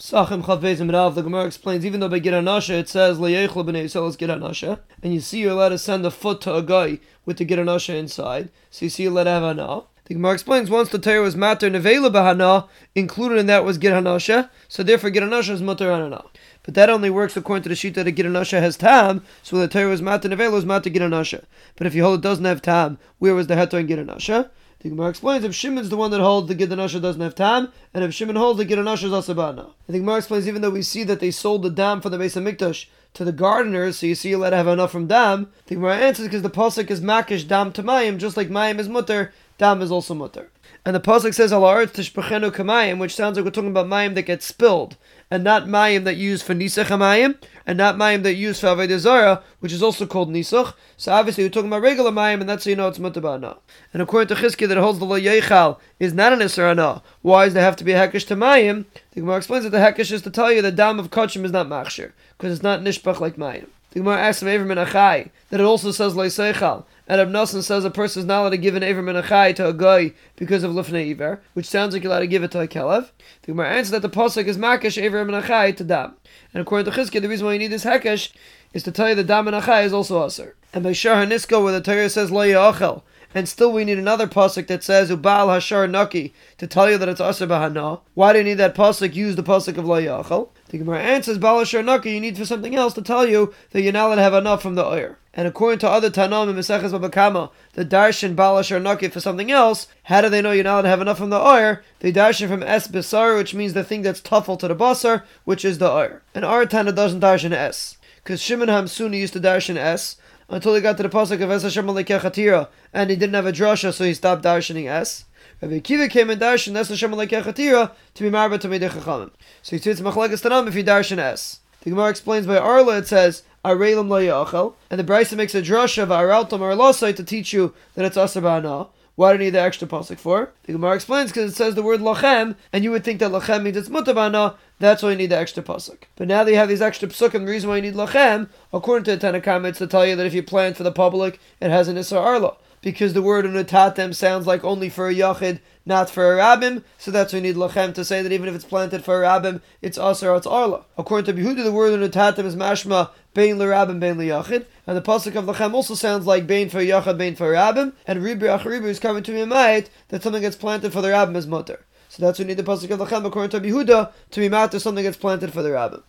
Sachem Chavbezim Rav, the Gemara explains, even though by Giranasha it says Leyechla b'nei Yisrael is Giranasha, and you see you're allowed to send a foot to a guy with the Giranasha inside, so you see you're allowed to have Hana. The Gemara explains once the Torah was matter nevela bahana, included in that was Giranasha, so therefore Giranasha is mutter Hana. But that only works according to the sheet that a Giranasha has tam, so the Torah was matter nevela was matter Giranasha. But if you hold it doesn't have tam, where was the heter in Giranasha? The Gemara explains if Shimon's the one that holds the Gidanasha doesn't have tam, and if Shimon holds the Gidanasha is asabana. And the Gemara explains even though we see that they sold the dam for the base of Mikdash to the gardeners, so you see you let have enough from dam. The Gemara answers because the pasuk is makish dam to mayim, just like mayim is mutter, dam is also mutter. And the pasuk says al tishpachenu kamayim, which sounds like we're talking about mayim that gets spilled and not mayim that used for nisach mayim, and not mayim that used for avodah zara, which is also called nisach. So obviously we're talking about regular mayim, and that's how you know it's mutabana. And according to Chizki that holds the lo yechal is not an isra Why does there have to be a hekesh to mayim? The Gemara explains that the hekesh is to tell you the dam of kachim is not machshir because it's not nishpach like mayim. The Gemara asks him Avraham Achai that it also says lo seichal. And Rab Nosson says a person is not allowed to give an Avraham Achai to a guy because of Lifnei Iver, which sounds like you're allowed to give it to a Kelev. The Gemara answers that the Pasuk is Makish Avraham Achai to Dam. And according to Chizkiah, the reason why you need this Hekesh is to tell you that Dam and Achai is also Aser. And by Shar Hanisko, where the Torah says Lo and still we need another pasuk that says Ubal Hashar Naki to tell you that it's Aser Bahana. Why do you need that pasuk? Use the pasuk of Ya'achel. The Gemara answers Bal Hashar Naki. You need for something else to tell you that you're not allowed to have enough from the oil. And according to other Tanam and Maseches Bava Kamma, the darshan Balashar naki for something else, how do they know you're not to have enough from the oir? They darshan from Es Besar, which means the thing that's tuffle to the basar, which is the oir. And our Tana doesn't darshan S. Because Shimon HaAmsoni used to darshan S until he got to the pasuk of Es Hashem Chatira, and he didn't have a drasha, so he stopped darshaning S. Rabbi Akiva came and darshan Es Hashem Chatira to be marba to Medei Chachamim. So he says Machlokes Tanam if he darshan S. The Gemara explains by Arla it says Arelim lo and the Brisa makes a drasha of Araltam Arlosai to teach you that it's Asar Ba'ana. Why do you need the extra pasuk for? The Gemara explains because it says the word lachem, and you would think that lachem means it's mutabana. That's why you need the extra pasuk. But now that you have these extra pasukim, the reason why you need lachem, according to the Tanna Kamma, it's to tell you that if you plant for the public, it has an isra arla because the word unatatem sounds like only for a yachid, not for a rabbim. So that's why we need lachem to say that even if it's planted for a rabbim, it's asar, it's arla. According to Behuda, the word unatatem is mashma bein l'rabbim, bein l'yachid. And the pasuk of lachem also sounds like bein for yachid, bein for rabbim. And ribri acharibu is coming to me that something gets planted for the rabbim is mutter. So that's why we need the pasuk of lachem according to Behuda to be matter something gets planted for the rabbim.